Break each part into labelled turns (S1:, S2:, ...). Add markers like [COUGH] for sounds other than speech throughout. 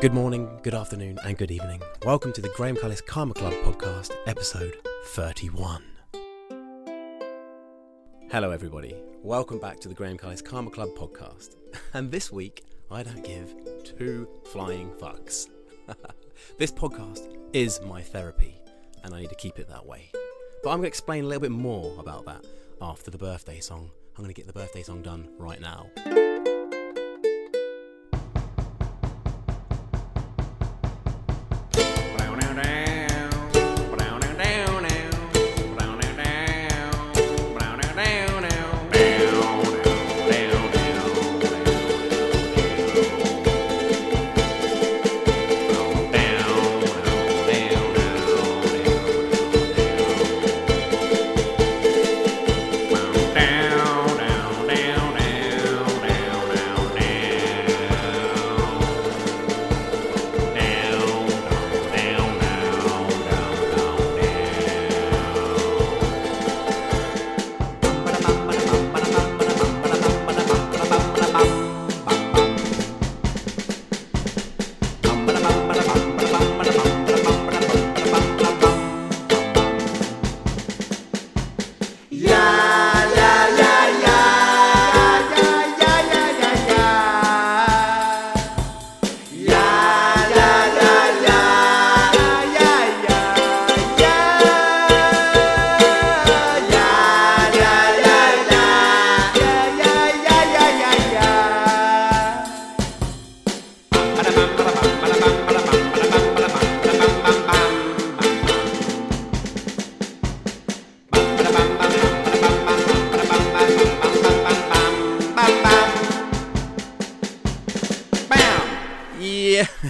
S1: Good morning, good afternoon, and good evening. Welcome to the Graham Cullis Karma Club podcast, episode 31. Hello, everybody. Welcome back to the Graham Cullis Karma Club podcast. [LAUGHS] And this week, I don't give two flying fucks. [LAUGHS] this podcast is my therapy, and I need to keep it that way. But I'm going to explain a little bit more about that after the birthday song. I'm going to get the birthday song done right now.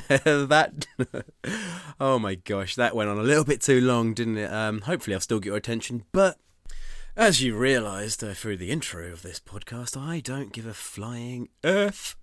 S1: [LAUGHS] that. [LAUGHS] oh my gosh, that went on a little bit too long, didn't it? Um, hopefully, I'll still get your attention. But as you realised uh, through the intro of this podcast, I don't give a flying earth.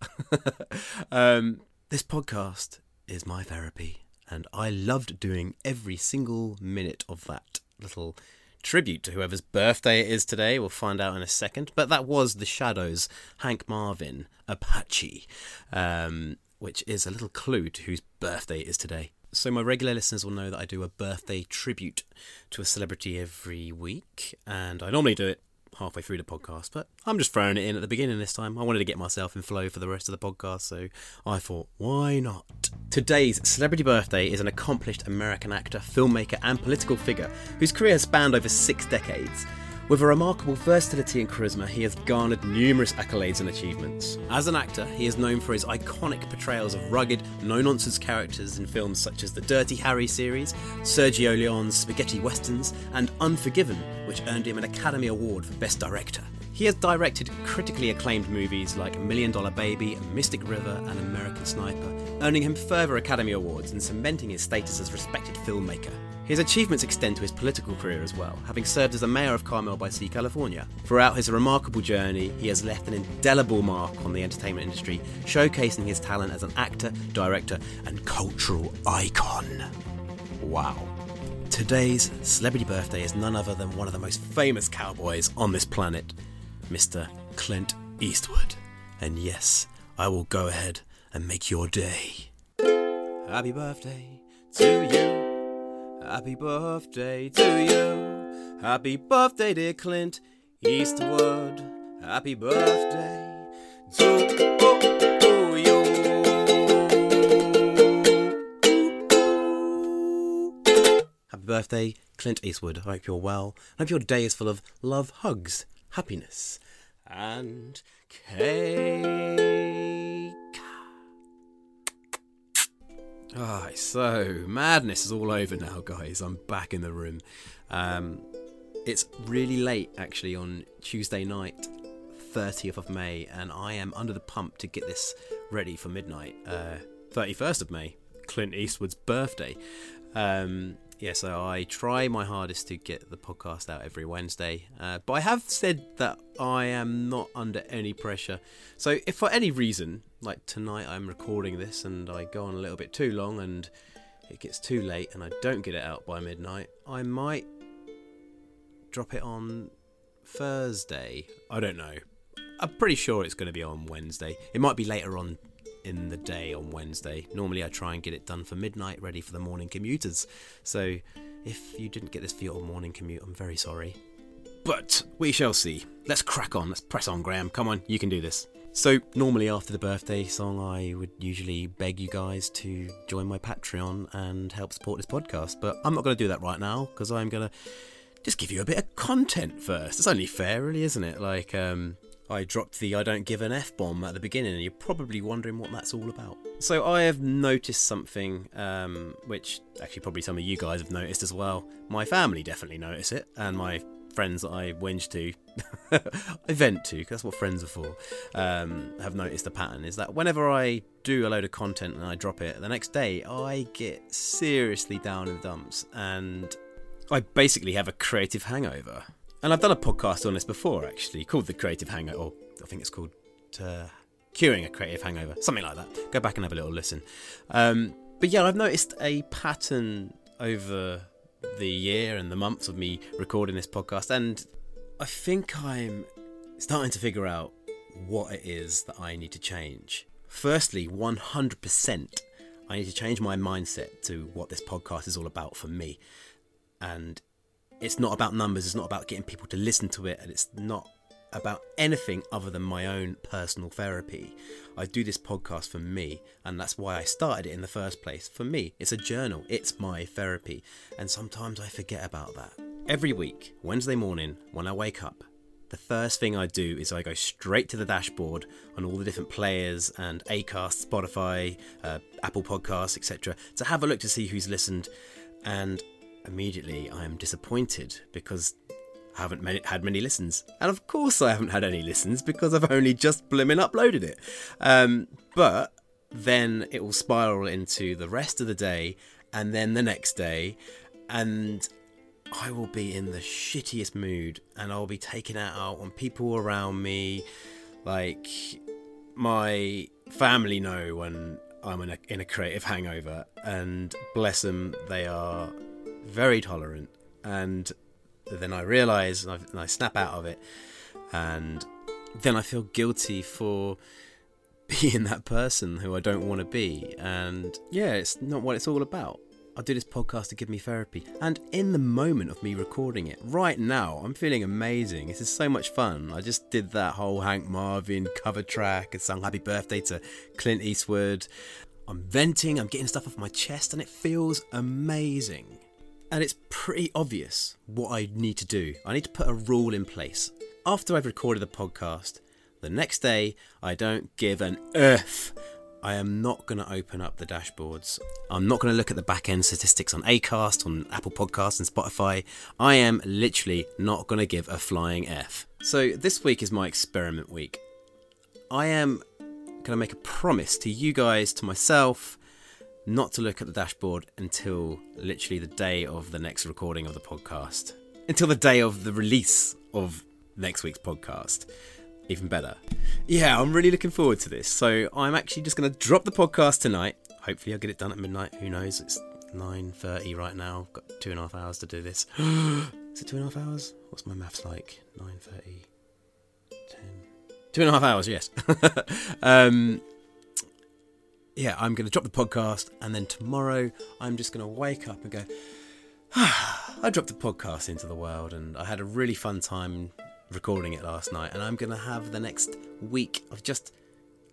S1: [LAUGHS] um, this podcast is my therapy, and I loved doing every single minute of that little tribute to whoever's birthday it is today. We'll find out in a second. But that was The Shadows, Hank Marvin, Apache. Um, which is a little clue to whose birthday it is today. So, my regular listeners will know that I do a birthday tribute to a celebrity every week, and I normally do it halfway through the podcast, but I'm just throwing it in at the beginning this time. I wanted to get myself in flow for the rest of the podcast, so I thought, why not? Today's celebrity birthday is an accomplished American actor, filmmaker, and political figure whose career has spanned over six decades. With a remarkable versatility and charisma, he has garnered numerous accolades and achievements. As an actor, he is known for his iconic portrayals of rugged, no nonsense characters in films such as the Dirty Harry series, Sergio Leone's spaghetti westerns, and Unforgiven, which earned him an Academy Award for Best Director. He has directed critically acclaimed movies like Million Dollar Baby, Mystic River, and American Sniper, earning him further Academy Awards and cementing his status as a respected filmmaker. His achievements extend to his political career as well, having served as the mayor of Carmel by Sea, California. Throughout his remarkable journey, he has left an indelible mark on the entertainment industry, showcasing his talent as an actor, director, and cultural icon. Wow. Today's celebrity birthday is none other than one of the most famous cowboys on this planet, Mr. Clint Eastwood. And yes, I will go ahead and make your day. Happy birthday to you. Happy birthday to you. Happy birthday, dear Clint Eastwood. Happy birthday to you. Happy birthday, Clint Eastwood. I hope you're well. I hope your day is full of love, hugs, happiness, and cake. Ah, so madness is all over now, guys. I'm back in the room. Um, it's really late, actually, on Tuesday night, 30th of May, and I am under the pump to get this ready for midnight, uh, 31st of May, Clint Eastwood's birthday. Um, yeah, so I try my hardest to get the podcast out every Wednesday, uh, but I have said that I am not under any pressure. So if for any reason, like tonight, I'm recording this and I go on a little bit too long and it gets too late and I don't get it out by midnight, I might drop it on Thursday. I don't know. I'm pretty sure it's going to be on Wednesday. It might be later on in the day on Wednesday. Normally, I try and get it done for midnight, ready for the morning commuters. So, if you didn't get this for your morning commute, I'm very sorry. But we shall see. Let's crack on. Let's press on, Graham. Come on, you can do this. So, normally after the birthday song, I would usually beg you guys to join my Patreon and help support this podcast. But I'm not going to do that right now because I'm going to just give you a bit of content first. It's only fair, really, isn't it? Like, um, I dropped the I don't give an F bomb at the beginning, and you're probably wondering what that's all about. So, I have noticed something, um, which actually probably some of you guys have noticed as well. My family definitely notice it, and my friends that I whinge to, [LAUGHS] I vent to, because that's what friends are for, um, have noticed the pattern is that whenever I do a load of content and I drop it, the next day I get seriously down in the dumps and I basically have a creative hangover. And I've done a podcast on this before actually, called The Creative Hangover, or I think it's called uh, Curing a Creative Hangover, something like that. Go back and have a little listen. Um, but yeah, I've noticed a pattern over the year and the months of me recording this podcast, and I think I'm starting to figure out what it is that I need to change. Firstly, 100%, I need to change my mindset to what this podcast is all about for me. And it's not about numbers, it's not about getting people to listen to it, and it's not about anything other than my own personal therapy. I do this podcast for me, and that's why I started it in the first place. For me, it's a journal, it's my therapy, and sometimes I forget about that. Every week, Wednesday morning, when I wake up, the first thing I do is I go straight to the dashboard on all the different players and Acast, Spotify, uh, Apple Podcasts, etc., to have a look to see who's listened, and immediately I am disappointed because I haven't had many listens. And of course, I haven't had any listens because I've only just blimmin' uploaded it. Um, but then it will spiral into the rest of the day and then the next day. And I will be in the shittiest mood and I'll be taking out on people around me. Like, my family know when I'm in a, in a creative hangover, and bless them, they are very tolerant. And then I realise and, and I snap out of it, and then I feel guilty for [LAUGHS] being that person who I don't want to be. And yeah, it's not what it's all about. I do this podcast to give me therapy. And in the moment of me recording it, right now, I'm feeling amazing. This is so much fun. I just did that whole Hank Marvin cover track and sung happy birthday to Clint Eastwood. I'm venting, I'm getting stuff off my chest, and it feels amazing. And it's pretty obvious what I need to do. I need to put a rule in place. After I've recorded the podcast, the next day I don't give an earth. I am not going to open up the dashboards. I'm not going to look at the back end statistics on Acast, on Apple Podcasts, and Spotify. I am literally not going to give a flying F. So, this week is my experiment week. I am going to make a promise to you guys, to myself, not to look at the dashboard until literally the day of the next recording of the podcast. Until the day of the release of next week's podcast. Even better. Yeah, I'm really looking forward to this. So I'm actually just going to drop the podcast tonight. Hopefully I'll get it done at midnight. Who knows? It's 9.30 right now. I've got two and a half hours to do this. [GASPS] Is it two and a half hours? What's my maths like? 9.30, 10... Two and a half hours, yes. [LAUGHS] um, yeah, I'm going to drop the podcast, and then tomorrow I'm just going to wake up and go, ah, [SIGHS] I dropped the podcast into the world, and I had a really fun time recording it last night, and I'm going to have the next week of just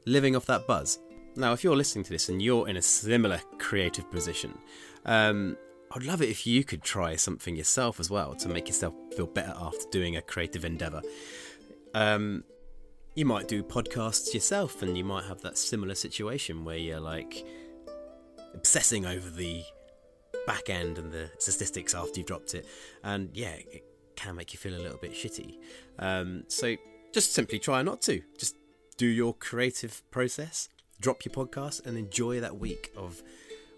S1: living off that buzz. Now, if you're listening to this and you're in a similar creative position, um, I'd love it if you could try something yourself as well to make yourself feel better after doing a creative endeavor. Um, you might do podcasts yourself and you might have that similar situation where you're like obsessing over the back end and the statistics after you've dropped it. And yeah it can make you feel a little bit shitty. Um, so just simply try not to. Just do your creative process drop your podcast and enjoy that week of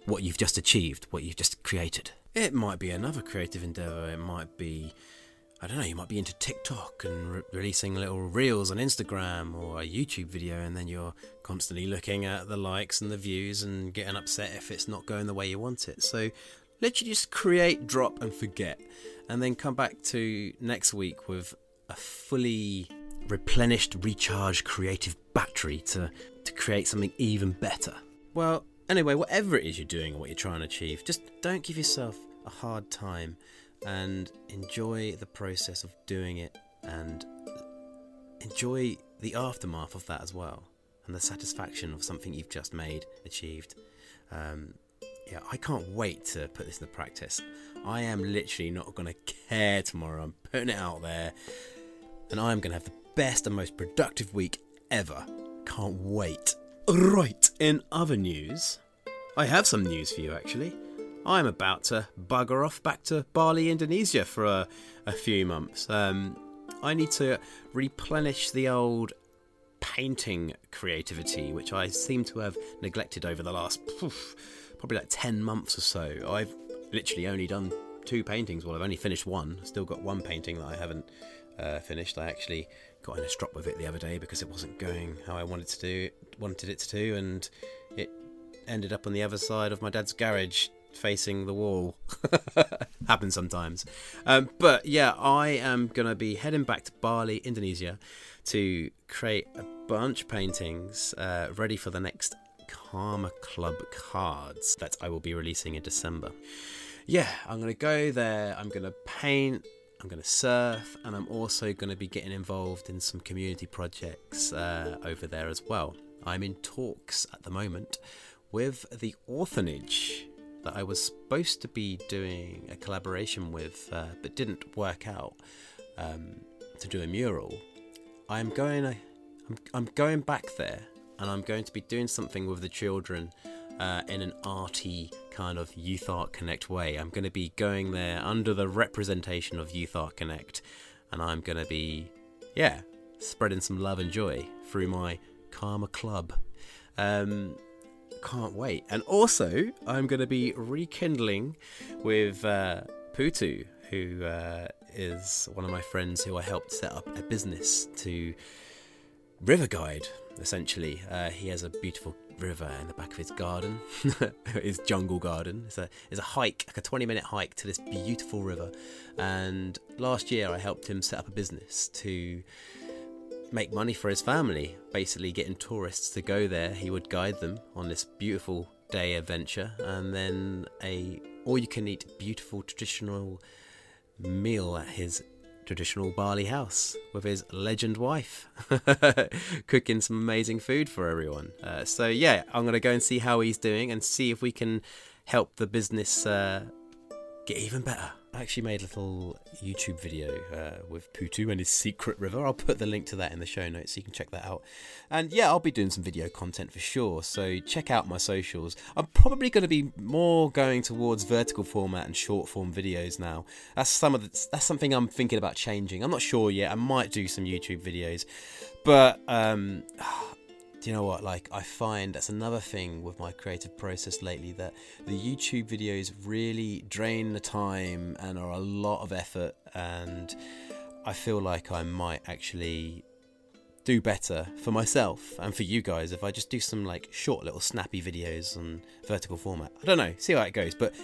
S1: what you've just achieved what you've just created. It might be another creative endeavor. It might be I don't know, you might be into TikTok and re- releasing little reels on Instagram or a YouTube video, and then you're constantly looking at the likes and the views and getting upset if it's not going the way you want it. So, literally just create, drop, and forget, and then come back to next week with a fully replenished, recharged creative battery to to create something even better. Well, anyway, whatever it is you're doing or what you're trying to achieve, just don't give yourself a hard time and enjoy the process of doing it and enjoy the aftermath of that as well and the satisfaction of something you've just made, achieved. Um, yeah, I can't wait to put this into practice. I am literally not going to care tomorrow. I'm putting it out there and I'm going to have the best and most productive week ever. Can't wait. Right, in other news, I have some news for you actually. I'm about to bugger off back to Bali, Indonesia for a, a few months. Um, I need to replenish the old painting creativity, which I seem to have neglected over the last poof, probably like 10 months or so. I've literally only done two paintings. Well, I've only finished one. Still got one painting that I haven't uh, finished. I actually got in a strop with it the other day because it wasn't going how I wanted to do wanted it to do, and it ended up on the other side of my dad's garage facing the wall. [LAUGHS] Happens sometimes. Um, but yeah, I am going to be heading back to Bali, Indonesia, to create a bunch of paintings uh, ready for the next Karma Club cards that I will be releasing in December. Yeah, I'm going to go there, I'm going to paint, I'm going to surf, and I'm also going to be getting involved in some community projects uh, over there as well. I'm in talks at the moment with the orphanage that I was supposed to be doing a collaboration with, uh, but didn't work out um, to do a mural. I'm going. I'm, I'm going back there, and I'm going to be doing something with the children uh, in an arty kind of Youth Art Connect way. I'm going to be going there under the representation of Youth Art Connect, and I'm going to be, yeah, spreading some love and joy through my Karma Club. Um, can't wait. And also, I'm going to be rekindling with uh, Putu, who uh, is one of my friends who I helped set up a business to river guide. Essentially, uh, he has a beautiful river in the back of his garden, [LAUGHS] his jungle garden. It's a it's a hike, like a 20 minute hike to this beautiful river. And last year, I helped him set up a business to make money for his family, basically getting tourists to go there. He would guide them on this beautiful day adventure and then a all you can eat beautiful traditional meal at his traditional Bali house with his legend wife, [LAUGHS] cooking some amazing food for everyone. Uh, so, yeah, I'm going to go and see how he's doing and see if we can help the business uh, get even better. I actually made a little YouTube video uh, with Putu and his secret river. I'll put the link to that in the show notes so you can check that out. And yeah, I'll be doing some video content for sure. So check out my socials. I'm probably going to be more going towards vertical format and short form videos now. That's some of the, that's something I'm thinking about changing. I'm not sure yet. I might do some YouTube videos, but um, you know what? Like, I find that's another thing with my creative process lately that the YouTube videos really drain the time and are a lot of effort. And I feel like I might actually do better for myself and for you guys if I just do some like short little snappy videos on vertical format. I don't know, see how it goes. But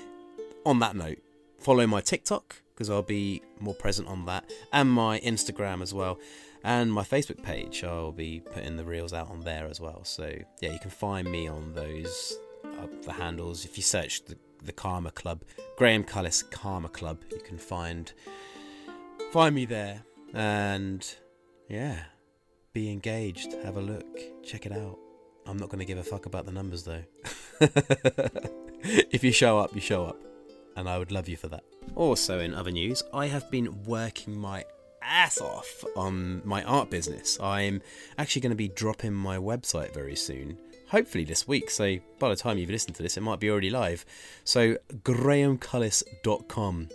S1: on that note, follow my TikTok because I'll be more present on that and my Instagram as well and my Facebook page. I'll be putting the reels out on there as well. So yeah, you can find me on those uh, the handles. If you search the, the Karma Club, Graham Cullis Karma Club, you can find find me there. And yeah, be engaged. Have a look. Check it out. I'm not going to give a fuck about the numbers though. [LAUGHS] if you show up, you show up. And I would love you for that. Also, in other news, I have been working my ass off on my art business. I'm actually going to be dropping my website very soon. Hopefully this week, so by the time you've listened to this, it might be already live. So, grahamcullis.com.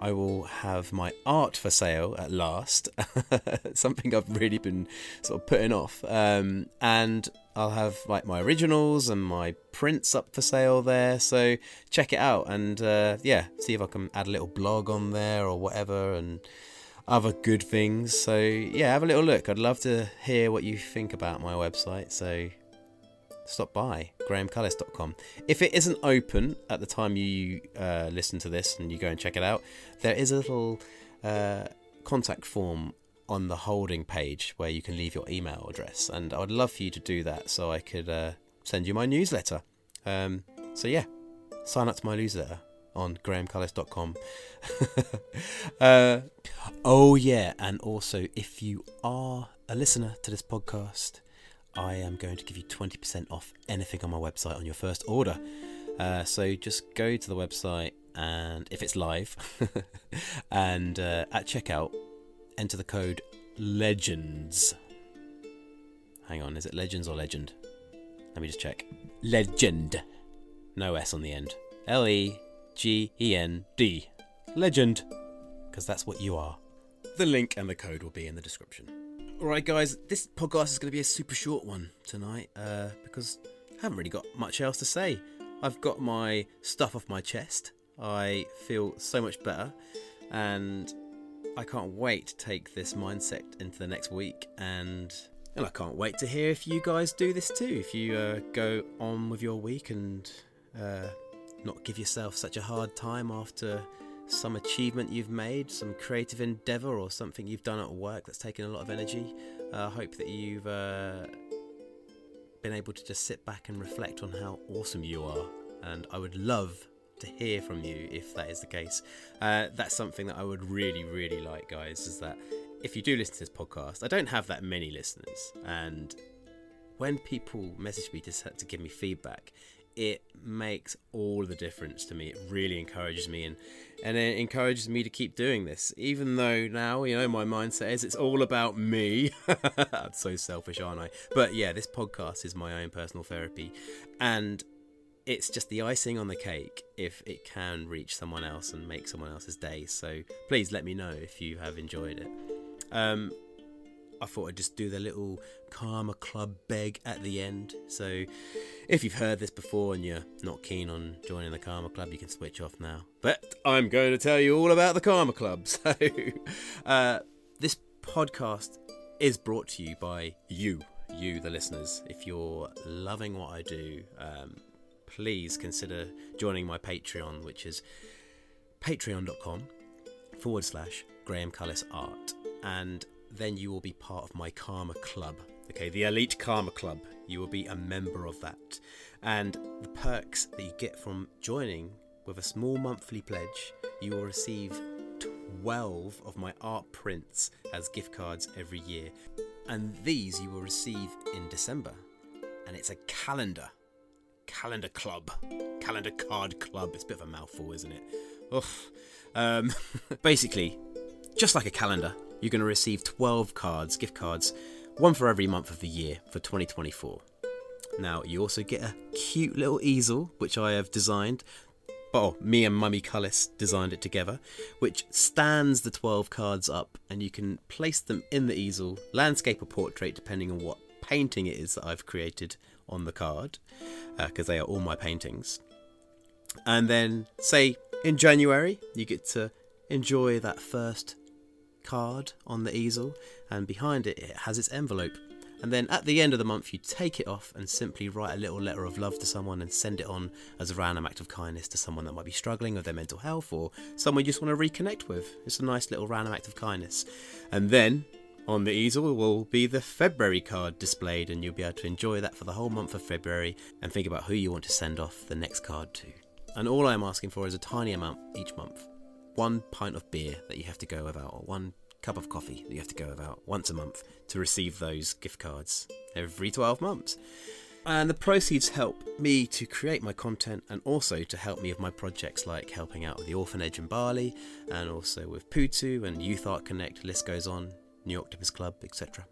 S1: I will have my art for sale at last, [LAUGHS] something I've really been sort of putting off. Um, and I'll have like my originals and my prints up for sale there. So check it out and uh, yeah, see if I can add a little blog on there or whatever and other good things. So yeah, have a little look. I'd love to hear what you think about my website. So stop by grahamcullis.com. If it isn't open at the time you uh, listen to this and you go and check it out, there is a little uh, contact form on the holding page where you can leave your email address, and I would love for you to do that so I could uh, send you my newsletter. Um, so yeah, sign up to my newsletter on grahamcullis.com. [LAUGHS] uh, oh yeah, and also if you are a listener to this podcast, I am going to give you 20% off anything on my website on your first order. Uh, so just go to the website and if it's live, [LAUGHS] and uh, at checkout, enter the code LEGENDS. Hang on, is it Legends or Legend? Let me just check. Legend. No S on the end. L E G E N D. Legend. Because that's what you are. The link and the code will be in the description. Alright, guys, this podcast is going to be a super short one tonight uh, because I haven't really got much else to say. I've got my stuff off my chest. I feel so much better, and I can't wait to take this mindset into the next week. And and I can't wait to hear if you guys do this too. If you uh, go on with your week and uh, not give yourself such a hard time after some achievement you've made, some creative endeavor, or something you've done at work that's taken a lot of energy. I uh, hope that you've uh, been able to just sit back and reflect on how awesome you are. And I would love to hear from you if that is the case. Uh, that's something that I would really, really like, guys. Is that if you do listen to this podcast, I don't have that many listeners, and when people message me to to give me feedback, it makes all the difference to me. It really encourages me and and it encourages me to keep doing this. Even though now, you know, my mindset is it's all about me. [LAUGHS] I'm so selfish, aren't I? But yeah, this podcast is my own personal therapy. And it's just the icing on the cake if it can reach someone else and make someone else's day. So please let me know if you have enjoyed it. Um, I thought I'd just do the little Karma Club beg at the end. So if you've heard this before and you're not keen on joining the Karma Club, you can switch off now. But I'm going to tell you all about the Karma Club. [LAUGHS] So uh, this podcast is brought to you by you, you, the listeners. If you're loving what I do, um, please consider joining my Patreon, which is patreon.com forward slash Graham Cullis Art. And then you will be part of my Karma Club. Okay, the Elite Karma Club. You will be a member of that. And the perks that you get from joining with a small monthly pledge, you will receive 12 of my art prints as gift cards every year. And these you will receive in December. And it's a calendar. Calendar Club. Calendar Card Club. It's a bit of a mouthful, isn't it? Oof. Um, [LAUGHS] basically, just like a calendar, you're going to receive 12 cards, gift cards, one for every month of the year for 2024. Now, you also get a cute little easel, which I have designed. Oh, me and Mummy Cullis designed it together, which stands the 12 cards up and you can place them in the easel, landscape or portrait, depending on what painting it is that I've created on the card, because uh, they are all my paintings. And then, say, in January, you get to enjoy that first card on the easel, and behind it, it has its envelope. And then at the end of the month, you take it off and simply write a little letter of love to someone and send it on as a random act of kindness to someone that might be struggling with their mental health or someone you just want to reconnect with. It's a nice little random act of kindness. And then on the easel will be the February card displayed, and you'll be able to enjoy that for the whole month of February and think about who you want to send off the next card to. And all I'm asking for is a tiny amount each month one pint of beer that you have to go without, or one cup of coffee that you have to go without once a month to receive those gift cards every 12 months. And the proceeds help me to create my content and also to help me with my projects like helping out with the orphanage in Bali and also with Putu and Youth Art Connect, list goes on, New Octopus Club, etc.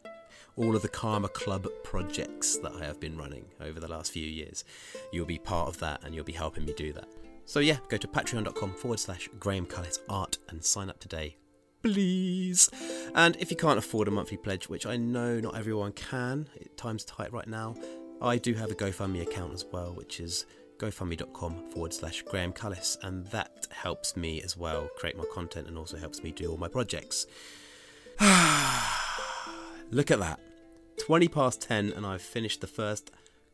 S1: All of the Karma Club projects that I have been running over the last few years. You'll be part of that and you'll be helping me do that. So yeah, go to patreon.com forward slash Graham Cullis Art and sign up today please. And if you can't afford a monthly pledge, which I know not everyone can, time's tight right now, I do have a GoFundMe account as well, which is gofundme.com forward slash Graham Cullis, and that helps me as well create my content and also helps me do all my projects. [SIGHS] Look at that. 20 past 10, and I've finished the first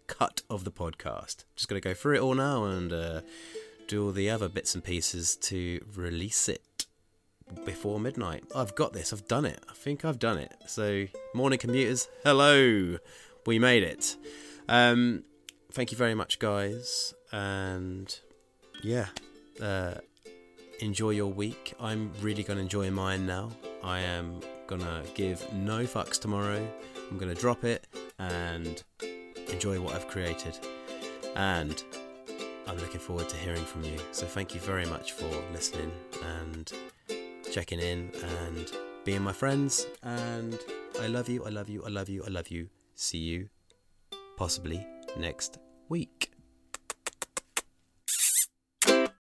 S1: cut of the podcast. Just going to go through it all now and uh, do all the other bits and pieces to release it before midnight. I've got this. I've done it. I think I've done it. So, morning commuters, hello. We made it. Um, thank you very much, guys. And yeah, uh, enjoy your week. I'm really going to enjoy mine now. I am to give no fucks tomorrow. I'm to drop it and enjoy what I've created. And I'm looking forward to hearing from you. So thank you very much for listening and checking in and being my friends. And I love you, I love you, I love you, I love you. See you possibly next week.